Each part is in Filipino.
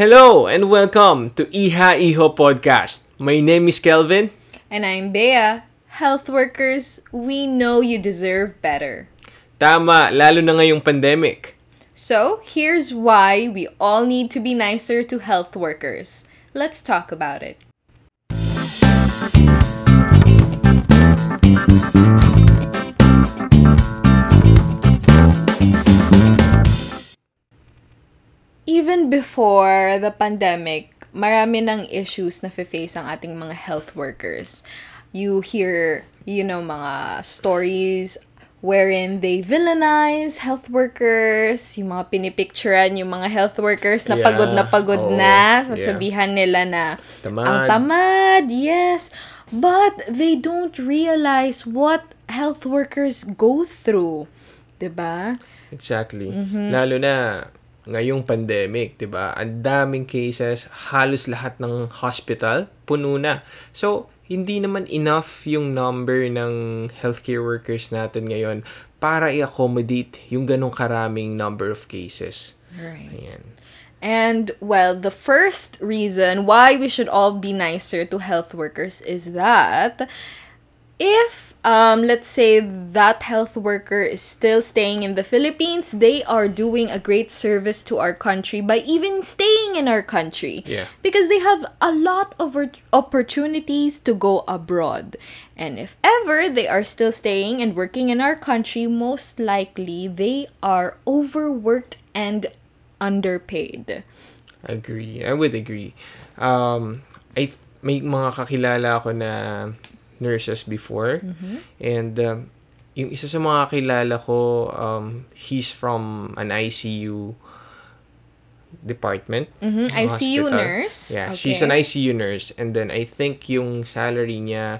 Hello and welcome to Iha Iho Podcast. My name is Kelvin. And I'm Bea. Health workers, we know you deserve better. Tama, lalo na ngayong pandemic. So, here's why we all need to be nicer to health workers. Let's talk about it. Before the pandemic, marami ng issues na face ang ating mga health workers. You hear, you know, mga stories wherein they villainize health workers, yung mga pinipicturean yung mga health workers na Yeah. pagod na pagod Oo. na, Yeah. sasabihan nila na Tamad. ang tamad, yes. But they don't realize what health workers go through. 'Di ba? Exactly. Mm-hmm. Lalo na ngayong pandemic, 'di ba? Ang daming cases, halos lahat ng hospital puno na. So, hindi naman enough yung number ng healthcare workers natin ngayon para i-accommodate yung ganong karaming number of cases. Right. Ayan. And well, the first reason why we should all be nicer to health workers is that if um let's say that health worker is still staying in the Philippines, they are doing a great service to our country by even staying in our country. Yeah. Because they have a lot of opportunities to go abroad. And if ever they are still staying and working in our country, most likely they are overworked and underpaid. Agree. I would agree. Um, I th- may mga kakilala ako na nurses before. And um, yung isa sa mga kakilala ko, um, he's from an ICU department. Mhm, ng ICU hospital. nurse? Yeah, she's Okay. an ICU nurse. And then I think yung salary niya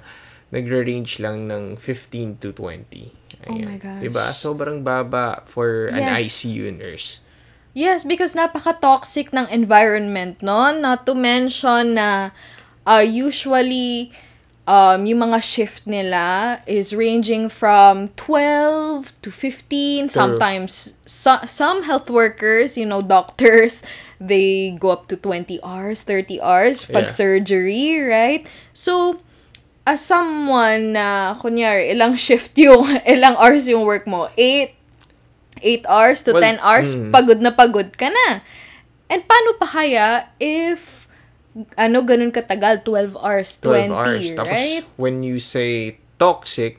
nagre-range lang ng 15 to 20. Oh my gosh. Diba? Sobrang baba for an Yes. ICU nurse. Yes, because napaka-toxic ng environment, no? Not to mention na uh, usually um, yung mga shift nila is ranging from 12 to 15. Sometimes, so- some health workers, you know, doctors, they go up to 20 hours, 30 hours pag Yeah. surgery, right? So, as someone na, kunyari, ilang shift yung, ilang hours yung work mo? 8, 8 hours to Well, 10 hours, mm. pagod na pagod ka na. And paano pa kaya if ano ganun katagal 12 hours 12 20 hours. Tapos, right when you say toxic,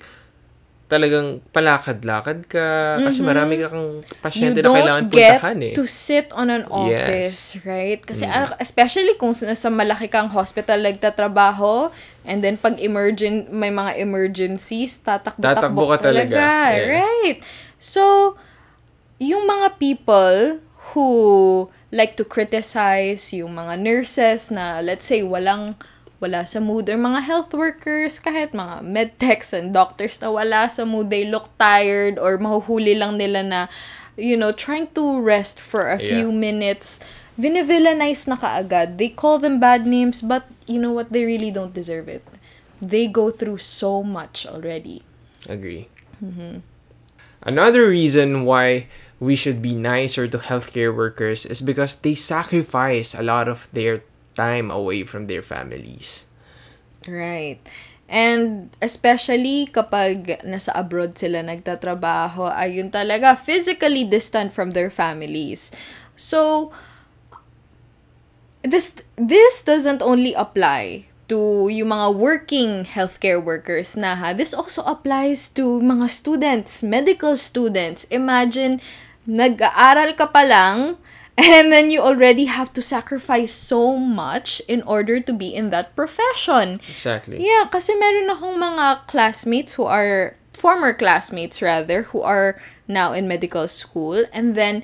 talagang palakad-lakad ka kasi marami ka kang you pasyente na kailangan don't get puntahan eh. to sit on an Yes. office right kasi ah, especially kung sa malaki kang hospital nagtatrabaho and then pag emergent may mga emergencies tatakbo-takbo Tatakbo ka talaga. talaga Yeah. right so yung mga people who like to criticize yung mga nurses na let's say walang wala sa mood. Or mga health workers kahit mga medtechs and doctors na wala sa mood they look tired or mahuhuli lang nila na you know trying to rest for a few Yeah. minutes. Vinivillainize na kaagad. They call them bad names but you know what? They really don't deserve it. They go through so much already. Agree. Another reason why we should be nicer to healthcare workers is because they sacrifice a lot of their time away from their families. Right. And especially kapag nasa abroad sila nagtatrabaho, ayun talaga, physically distant from their families. So, this this doesn't only apply to yung mga working healthcare workers na ha. This also applies to mga students, medical students. Imagine, nag-aaral ka pa lang, and then you already have to sacrifice so much in order to be in that profession. Exactly. Yeah, kasi meron akong mga classmates who are, former classmates rather, who are now in medical school. And then,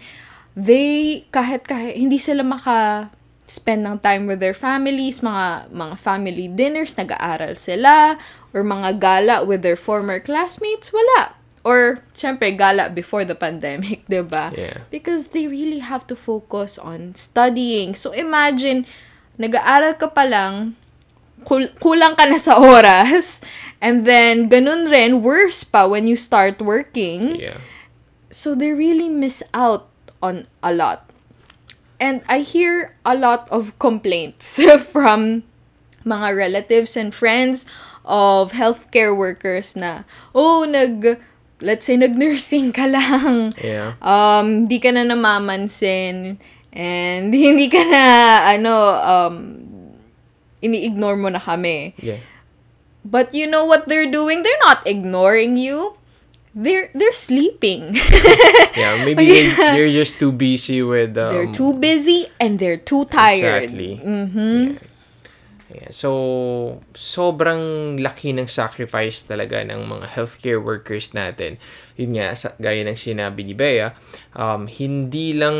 they, kahit, kahit hindi sila maka spend ng time with their families, mga mga family dinners, nag-aaral sila, or mga gala with their former classmates, wala. Or, syempre, gala before the pandemic, 'di ba? Yeah. Because they really have to focus on studying. So, imagine, nag-aaral ka pa lang, kul- kulang ka na sa oras, and then, ganun rin, worse pa when you start working. Yeah. So, they really miss out on a lot. And I hear a lot of complaints from mga relatives and friends of healthcare workers na, oh, nag, let's say, nag-nursing ka lang. Yeah. Um, di ka na namamansin. And hindi ka na, ano, um, ini-ignore mo na kami. Yeah. But you know what they're doing? They're not ignoring you. They're they're sleeping. Yeah, maybe they, they're just too busy with um, they're too busy and they're too tired. Exactly. Mhm. Yeah. So, sobrang laki ng sacrifice talaga ng mga healthcare workers natin. Yun nga, sa, gaya ng sinabi ni Bea, um, hindi lang,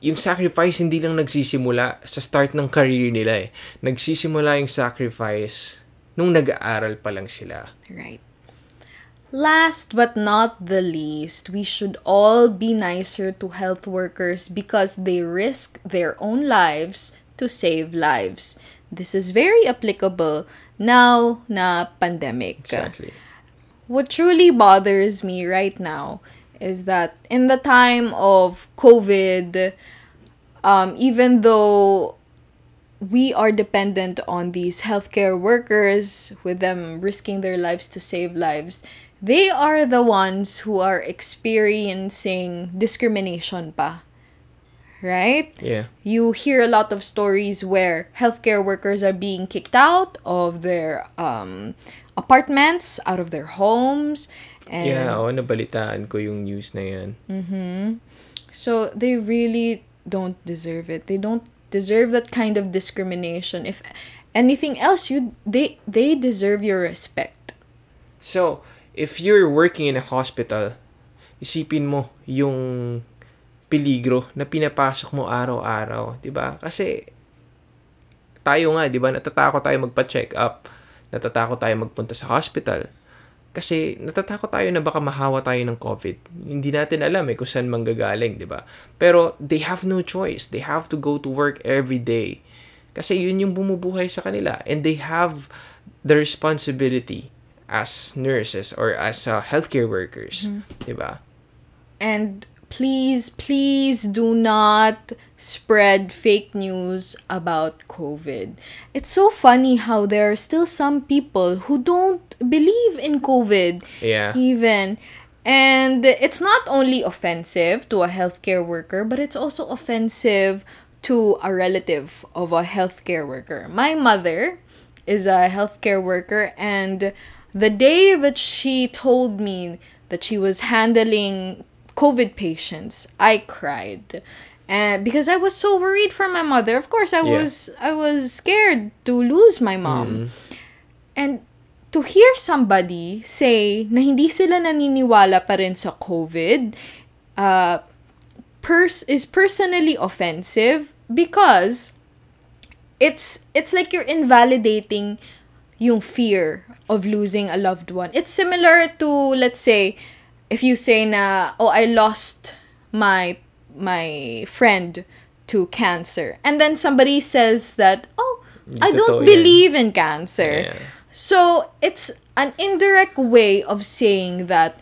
yung sacrifice hindi lang nagsisimula sa start ng career nila eh. Nagsisimula yung sacrifice nung nag-aaral pa lang sila. Right. Last but not the least, we should all be nicer to health workers because they risk their own lives to save lives. This is very applicable now na pandemic. Exactly. What truly bothers me right now is that in the time of COVID, um, even though we are dependent on these healthcare workers with them risking their lives to save lives, they are the ones who are experiencing discrimination pa. Right? Yeah. You hear a lot of stories where healthcare workers are being kicked out of their um, apartments, out of their homes. And Yeah, oo, nabalitaan ko yung news na yan. So they really don't deserve it. They don't deserve that kind of discrimination. If anything else, you they they deserve your respect. So, if you're working in a hospital, isipin mo yung peligro na pinapasok mo araw-araw, 'di ba? Kasi tayo nga, 'di ba, natatakot tayo magpa-check up, natatakot tayo magpunta sa hospital. Kasi natatakot tayo na baka mahawa tayo ng COVID. Hindi natin alam eh kung saan manggagaling, 'di ba? Pero they have no choice. They have to go to work every day. Kasi yun yung bumubuhay sa kanila and they have the responsibility as nurses or as uh, healthcare workers, 'di ba? And please, please do not spread fake news about COVID. It's so funny how there are still some people who don't believe in COVID Yeah. even. And it's not only offensive to a healthcare worker, but it's also offensive to a relative of a healthcare worker. My mother is a healthcare worker, and the day that she told me that she was handling COVID patients, I cried. And because I was so worried for my mother. Of course, I Yeah. was I was scared to lose my mom. And to hear somebody say na hindi sila naniniwala pa rin sa COVID uh, pers- is personally offensive because it's it's like you're invalidating yung fear of losing a loved one. It's similar to let's say if you say na oh I lost my my friend to cancer and then somebody says that oh I don't believe in cancer. Yeah. So it's an indirect way of saying that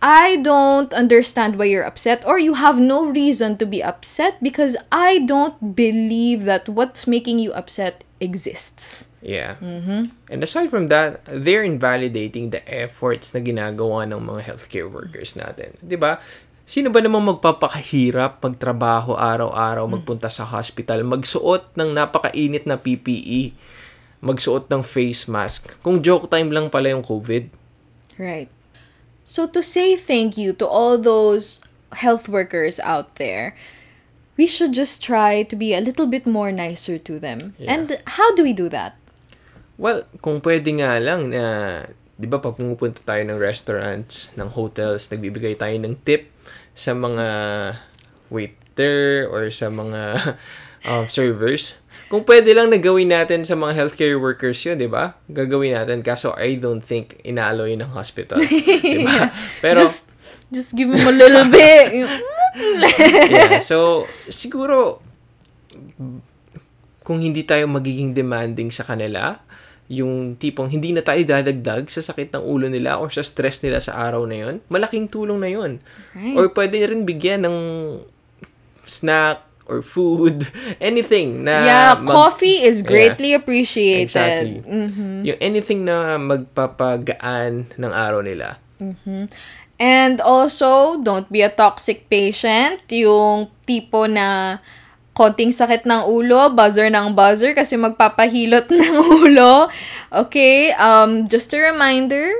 I don't understand why you're upset, or you have no reason to be upset because I don't believe that what's making you upset exists. Yeah. And aside from that, they're invalidating the efforts na ginagawa ng mga healthcare workers natin. 'Di ba? Sino ba namang magpapakahirap magtrabaho araw-araw, magpunta sa hospital, magsuot ng napakainit na PPE, magsuot ng face mask, kung joke time lang pala yung COVID? Right. So to say thank you to all those health workers out there, we should just try to be a little bit more nicer to them. Yeah. And how do we do that? Well, kung pwede nga lang na, di ba pag pumupunta tayo ng restaurants, ng hotels, nagbibigay tayo ng tip sa mga waiter or sa mga um, servers. Kung pwede lang na gawin natin sa mga healthcare workers yun, di ba? Gagawin natin. Kaso I don't think inalo yun ng hospital. di ba? Pero, just just give them a little bit. yeah. So, siguro, kung hindi tayo magiging demanding sa kanila, yung tipong hindi na tayo dadagdag sa sakit ng ulo nila or sa stress nila sa araw na yon, malaking tulong na yon. Right. Or pwede rin bigyan ng snack or food, anything na yeah, mag- coffee is Yeah. greatly appreciated. Exactly. Mhm. Yung anything na magpapagaan ng araw nila. And also, don't be a toxic patient. Yung tipo na konting sakit ng ulo, buzzer ng buzzer kasi magpapahilot ng ulo. Okay, um, just a reminder,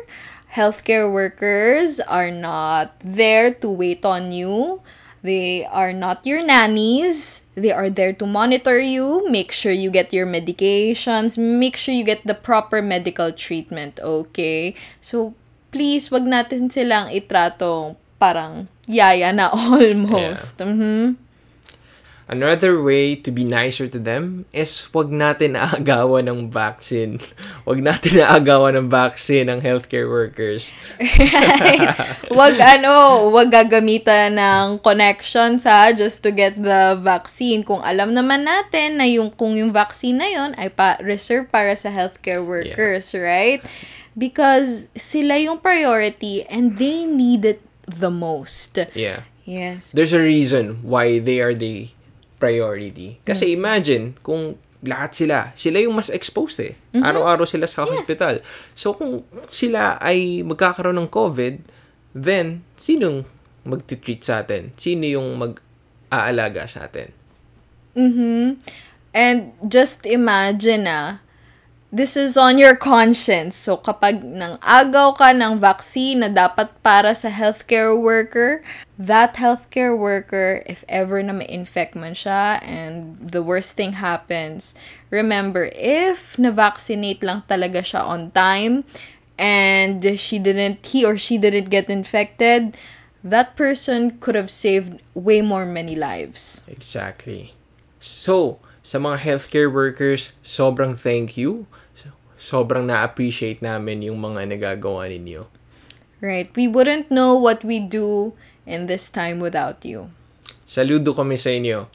healthcare workers are not there to wait on you. They are not your nannies. They are there to monitor you, make sure you get your medications, make sure you get the proper medical treatment, okay? So, please, wag natin silang itratong parang yaya na almost. Mhm. Another way to be nicer to them is wag natin aagawan ng vaccine. Wag natin aagawan ng vaccine ng healthcare workers. Right. wag ano, wag gagamitan ng connections ha, just to get the vaccine. Kung alam naman natin na yung kung yung vaccine na yon ay pa reserve para sa healthcare workers, right? Because sila yung priority and they need it the most. Yeah. Yes. There's a reason why they are the priority. Kasi imagine kung lahat sila, sila yung mas exposed eh. Araw-araw sila sa Yes. hospital. So kung sila ay magkakaroon ng COVID, then sinong magti-treat sa atin? Sino yung mag-aalaga sa atin? Mm-hmm. And just imagine ah, this is on your conscience. So kapag nang agaw ka ng vaccine na dapat para sa healthcare worker, that healthcare worker, if ever na ma-infect man siya and the worst thing happens, remember, if na-vaccinate lang talaga siya on time and she didn't, he or she didn't get infected, that person could have saved way more many lives. Exactly. So, sa mga healthcare workers, sobrang thank you. Sobrang na-appreciate namin yung mga nagagawa ninyo. Right. We wouldn't know what we do in this time without you. Saludo kami sa inyo.